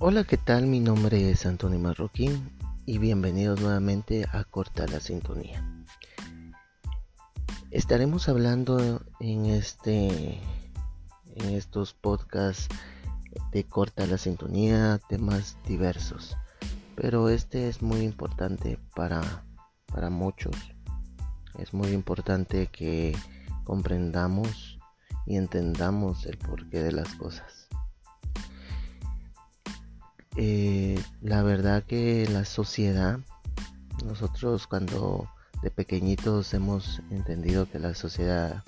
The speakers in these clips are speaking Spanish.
Hola, ¿qué tal? Mi nombre es Antonio Marroquín y bienvenidos nuevamente a Corta la Sintonía. Estaremos hablando en este en estos podcasts de Corta la Sintonía temas diversos, pero este es muy importante para para muchos. Es muy importante que comprendamos y entendamos el porqué de las cosas. Eh, la verdad que la sociedad, nosotros cuando de pequeñitos hemos entendido que la sociedad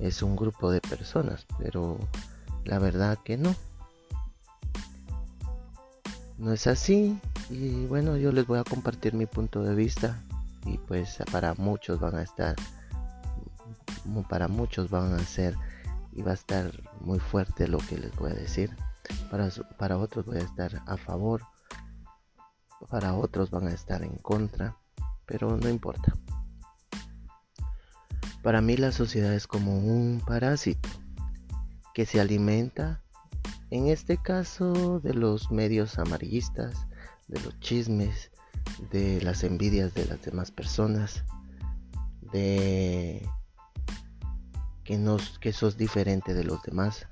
es un grupo de personas, pero la verdad que no. No es así y bueno, yo les voy a compartir mi punto de vista y pues para muchos van a estar para muchos van a ser y va a estar muy fuerte lo que les voy a decir. Para, para otros voy a estar a favor, para otros van a estar en contra, pero no importa. Para mí la sociedad es como un parásito que se alimenta, en este caso, de los medios amarillistas, de los chismes, de las envidias de las demás personas, de que, nos, que sos diferente de los demás.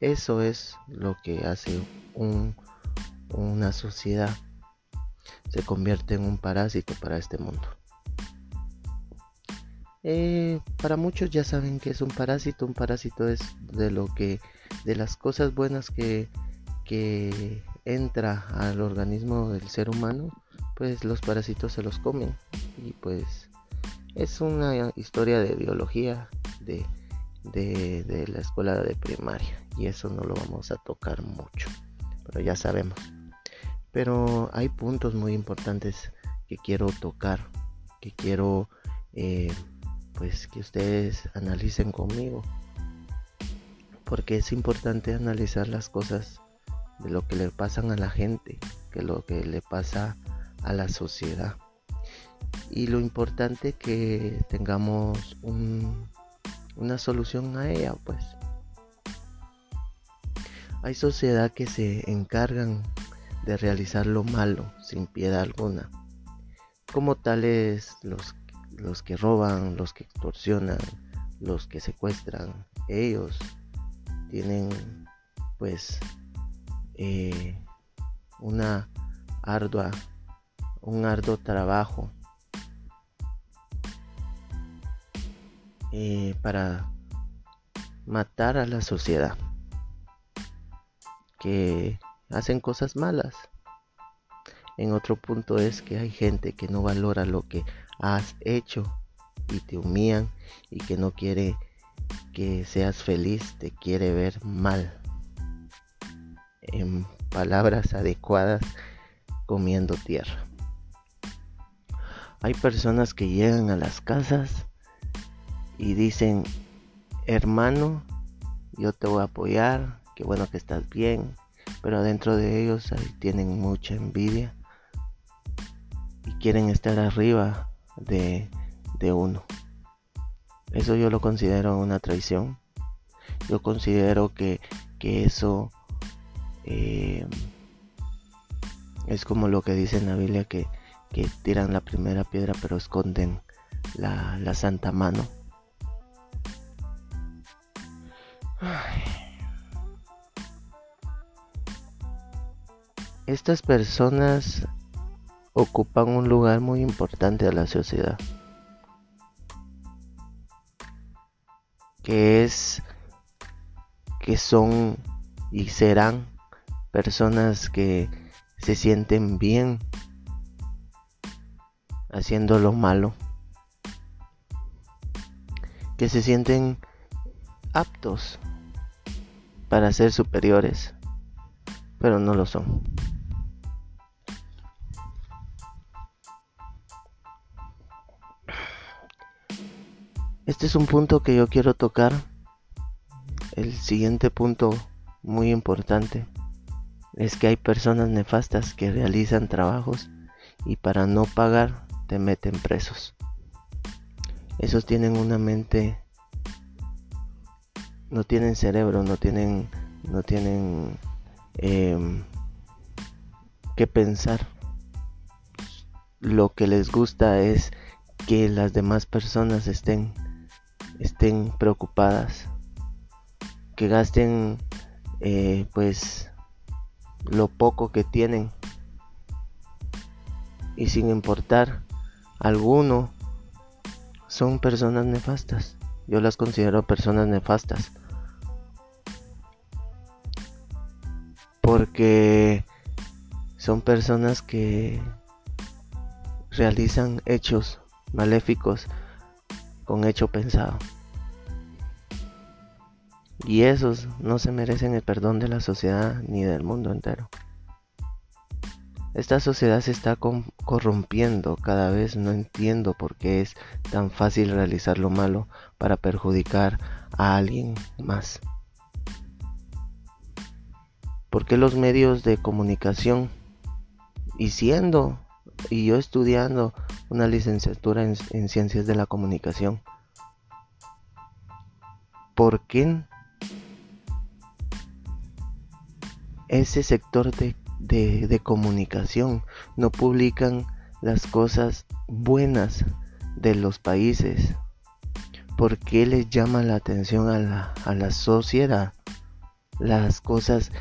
Eso es lo que hace una sociedad. Se convierte en un parásito para este mundo. Eh, para muchos ya saben que es un parásito. Un parásito es de lo que, de las cosas buenas que, que entra al organismo del ser humano, pues los parásitos se los comen. Y pues es una historia de biología de, de, la escuela de primaria y eso no lo vamos a tocar mucho, pero ya sabemos. Pero hay puntos muy importantes que quiero tocar, que quiero eh, pues que ustedes analicen conmigo, porque es importante analizar las cosas de lo que le pasan a la gente, que lo que le pasa a la sociedad y lo importante que tengamos una solución a ella pues. Hay sociedad que se encargan de realizar lo malo sin piedad alguna. Como tales los, los que roban los que extorsionan los que secuestran. Ellos tienen pues eh, una ardua un arduo trabajo Eh, para matar a la sociedad que hacen cosas malas. En otro punto es que hay gente que no valora lo que has hecho y te humillan y que no quiere que seas feliz, te quiere ver mal. En palabras adecuadas, comiendo tierra. Hay personas que llegan a las casas y dicen, hermano, yo te voy a apoyar, qué bueno que estás bien, pero dentro de ellos tienen mucha envidia y quieren estar arriba de, de uno. Eso yo lo considero una traición. Yo considero que, que eso eh, es como lo que dice en la Biblia que, que tiran la primera piedra pero esconden la, la santa mano. Estas personas ocupan un lugar muy importante de la sociedad. Que es que son y serán personas que se sienten bien haciendo lo malo. Que se sienten aptos para ser superiores, pero no lo son. Este es un punto que yo quiero tocar. El siguiente punto muy importante es que hay personas nefastas que realizan trabajos y para no pagar te meten presos. Esos tienen una mente no tienen cerebro, no tienen, no tienen em, que pensar. Lo que les gusta es que las demás personas estén, estén preocupadas, que gasten eh, pues lo poco que tienen. Y sin importar alguno son personas nefastas. Yo las considero personas nefastas porque son personas que realizan hechos maléficos con hecho pensado. Y esos no se merecen el perdón de la sociedad ni del mundo entero. Esta sociedad se está corrompiendo cada vez, no entiendo por qué es tan fácil realizar lo malo para perjudicar a alguien más. ¿Por qué los medios de comunicación, y siendo, y yo estudiando una licenciatura en, en ciencias de la comunicación, ¿por qué ese sector de de, comunicación, no publican las cosas buenas de los países. ¿Por qué les llama la atención a la, a la sociedad las cosas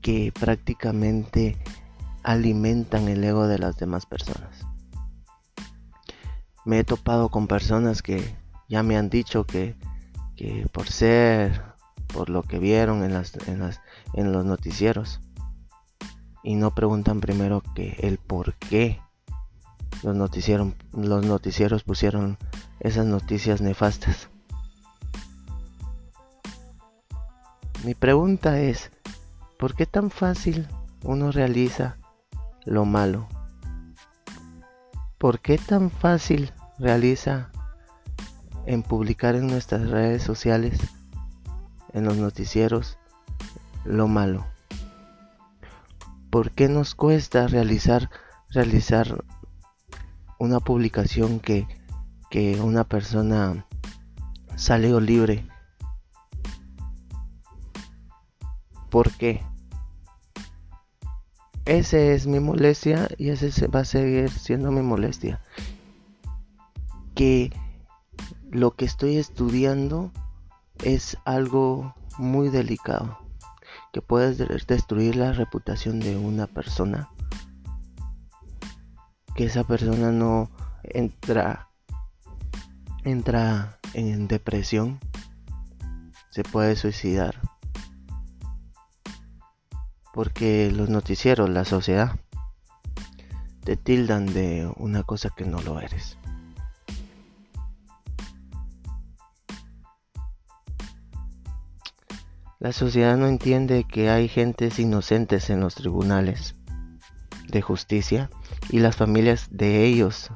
que prácticamente alimentan el ego de las demás personas? Me he topado con personas que ya me han dicho que, que por ser, por lo que vieron en, las, en, las, en los noticieros, y no preguntan primero que el por qué los noticieros, los noticieros pusieron esas noticias nefastas. Mi pregunta es, ¿por qué tan fácil uno realiza lo malo? ¿Por qué tan fácil realiza en publicar en nuestras redes sociales, en los noticieros, lo malo? ¿Por qué nos cuesta realizar, realizar una publicación que, que una persona salió libre? ¿Por qué? Ese es mi molestia y ese va a seguir siendo mi molestia. Que lo que estoy estudiando es algo muy delicado que puedes destruir la reputación de una persona. Que esa persona no entra entra en depresión, se puede suicidar. Porque los noticieros, la sociedad, te tildan de una cosa que no lo eres. La sociedad no entiende que hay gentes inocentes en los tribunales de justicia y las familias de ellos,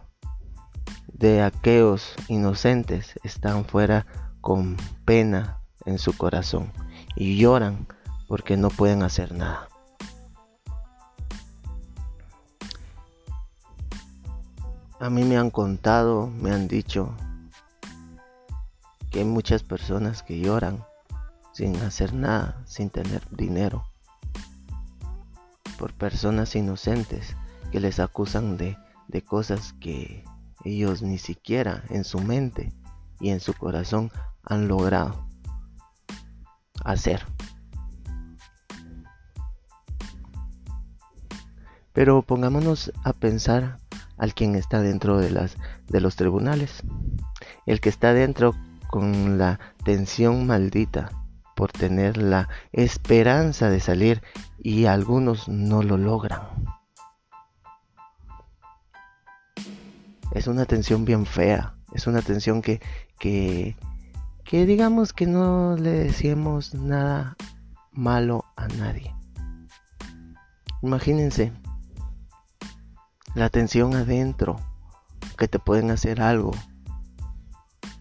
de aquellos inocentes, están fuera con pena en su corazón y lloran porque no pueden hacer nada. A mí me han contado, me han dicho que hay muchas personas que lloran sin hacer nada, sin tener dinero, por personas inocentes que les acusan de, de cosas que ellos ni siquiera en su mente y en su corazón han logrado hacer. Pero pongámonos a pensar al quien está dentro de las de los tribunales. El que está dentro con la tensión maldita por tener la esperanza de salir y algunos no lo logran. Es una tensión bien fea, es una tensión que, que, que digamos que no le decimos nada malo a nadie. Imagínense la tensión adentro, que te pueden hacer algo.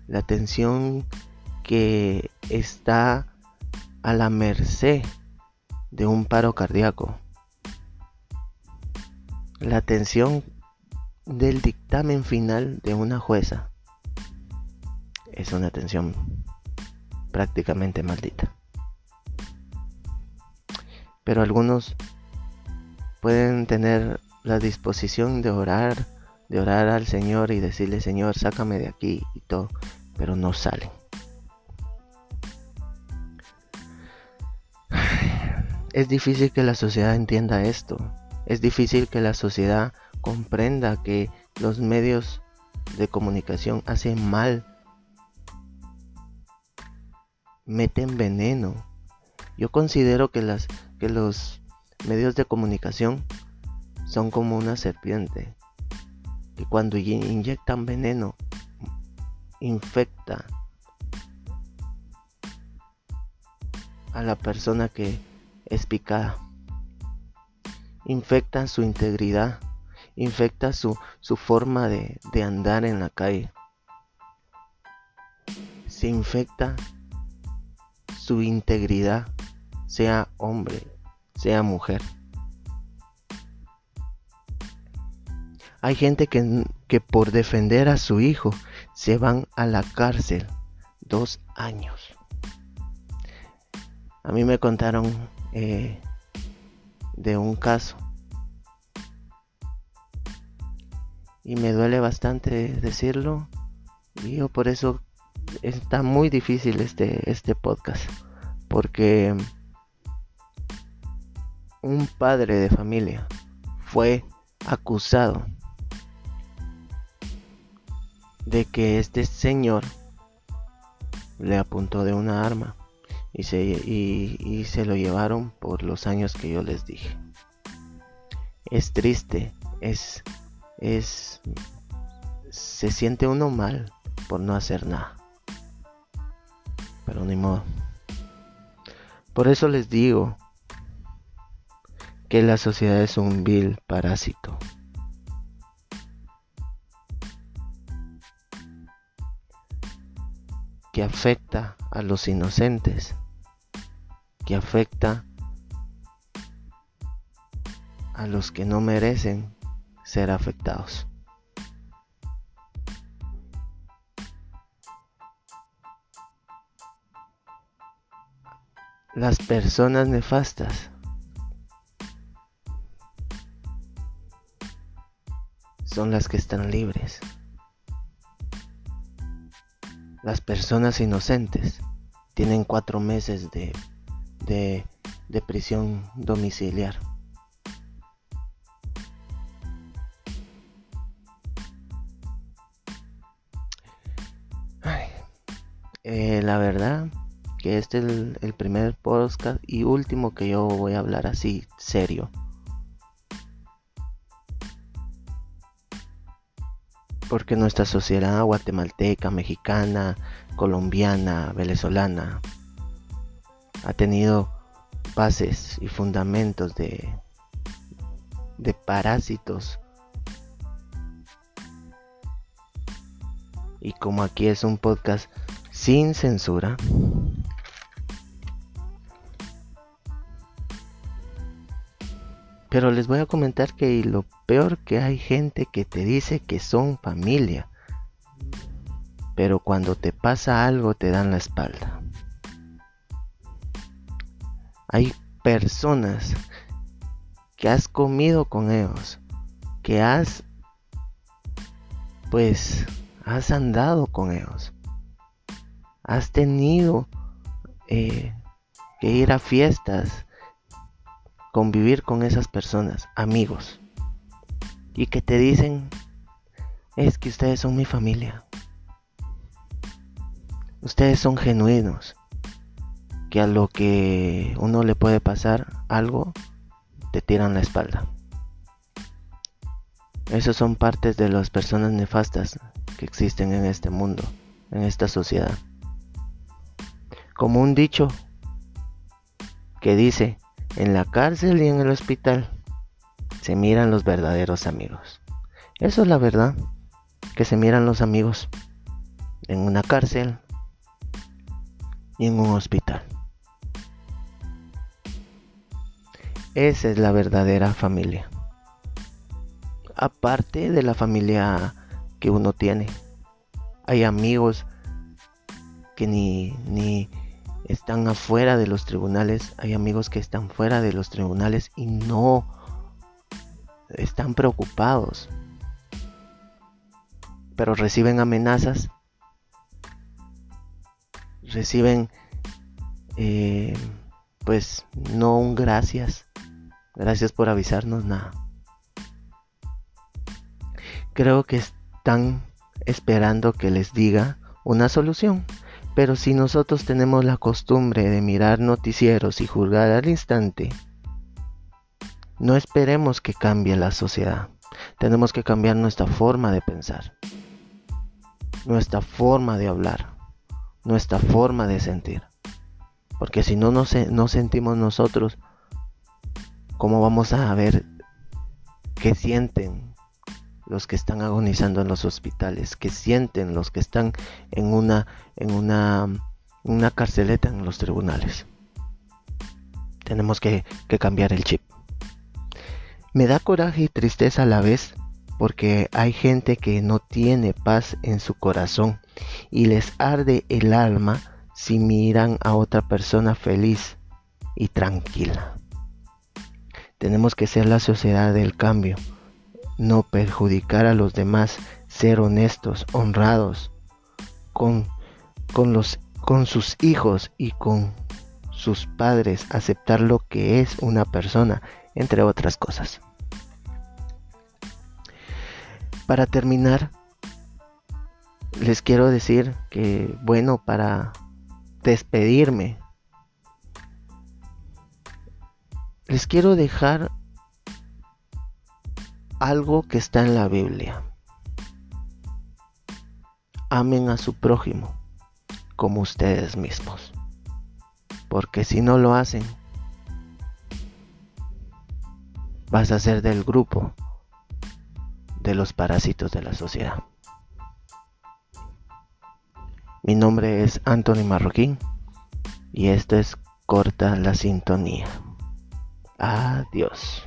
La tensión que está a la merced de un paro cardíaco. La atención del dictamen final de una jueza es una atención prácticamente maldita. Pero algunos pueden tener la disposición de orar, de orar al Señor y decirle, Señor, sácame de aquí y todo, pero no salen. Es difícil que la sociedad entienda esto. Es difícil que la sociedad comprenda que los medios de comunicación hacen mal. Meten veneno. Yo considero que, las, que los medios de comunicación son como una serpiente. Que cuando inyectan veneno, infecta a la persona que es picada. Infecta su integridad, infecta su, su forma de, de andar en la calle. Se infecta su integridad, sea hombre, sea mujer. Hay gente que, que, por defender a su hijo se van a la cárcel dos años. A mí me contaron eh, de un caso. Y me duele bastante decirlo. Y yo por eso está muy difícil este, este podcast. Porque un padre de familia fue acusado de que este señor le apuntó de una arma y se, y, se lo llevaron por los años que yo les dije. Es triste, es, es, se siente uno mal por no hacer nada. Pero ni modo. Por eso les digo que la sociedad es un vil parásito. Que afecta a los inocentes, que afecta a los que no merecen ser afectados. Las personas nefastas son las que están libres. Las personas inocentes tienen cuatro meses de, de, prisión domiciliar. Eh, la verdad que este es el primer podcast y último que yo voy a hablar así serio. Porque nuestra sociedad guatemalteca, mexicana, colombiana, venezolana ha tenido bases y fundamentos de, de parásitos. Y como aquí es un podcast sin censura, Pero les voy a comentar que lo peor que hay gente que te dice que son familia. Pero cuando te pasa algo te dan la espalda. Hay personas que has comido con ellos, que has, pues, has andado con ellos, has tenido eh, que ir a fiestas, convivir con esas personas, amigos, y que te dicen, es que ustedes son mi familia, ustedes son genuinos, que a lo que uno le puede pasar algo, te tiran la espalda. Esos son partes de las personas nefastas que existen en este mundo, en esta sociedad. Como un dicho que dice, en la cárcel y en el hospital se miran los verdaderos amigos. Eso es la verdad, que se miran los amigos en una cárcel y en un hospital. Esa es la verdadera familia. Aparte de la familia que uno tiene, hay amigos que ni, ni, están afuera de los tribunales, hay amigos que están fuera de los tribunales y no están preocupados, pero reciben amenazas, reciben eh, pues no un gracias, gracias por avisarnos nada. Creo que están esperando que les diga una solución. Pero si nosotros tenemos la costumbre de mirar noticieros y juzgar al instante, no esperemos que cambie la sociedad. Tenemos que cambiar nuestra forma de pensar, nuestra forma de hablar, nuestra forma de sentir. Porque si no nos, no sentimos nosotros, ¿cómo vamos a ver qué sienten los que están agonizando en los hospitales? ¿Qué sienten los que están en una, en una, una carceleta en los tribunales? Tenemos que, que cambiar el chip. Me da coraje y tristeza a la vez porque hay gente que no tiene paz en su corazón y les arde el alma si miran a otra persona feliz y tranquila. Tenemos que ser la sociedad del cambio, no perjudicar a los demás, ser honestos, honrados con, con, los, con sus hijos y con sus padres, aceptar lo que es una persona, entre otras cosas. Para terminar, les quiero decir que, bueno, para despedirme, les quiero dejar algo que está en la Biblia. Amen a su prójimo como ustedes mismos. Porque si no lo hacen, vas a ser del grupo de los parásitos de la sociedad. Mi nombre es Anthony Marroquín y esto es Corta la Sintonía. Adiós.